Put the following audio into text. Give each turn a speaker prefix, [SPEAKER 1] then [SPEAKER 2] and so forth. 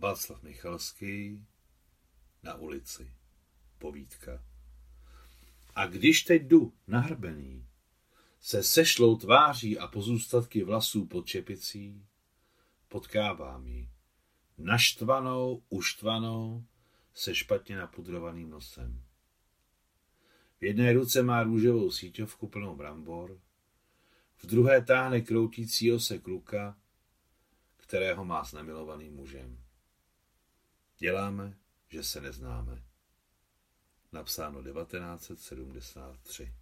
[SPEAKER 1] Václav Michalský na ulici. Povídka. A když teď jdu nahrbený, se sešlou tváří a pozůstatky vlasů pod čepicí, potkávám ji. Naštvanou, uštvanou, se špatně napudrovaným nosem. V jedné ruce má růžovou síťovku plnou brambor, v druhé táhne kroutícího se kluka, kterého má s namilovaným mužem. Děláme, že se neznáme. Napsáno 1973.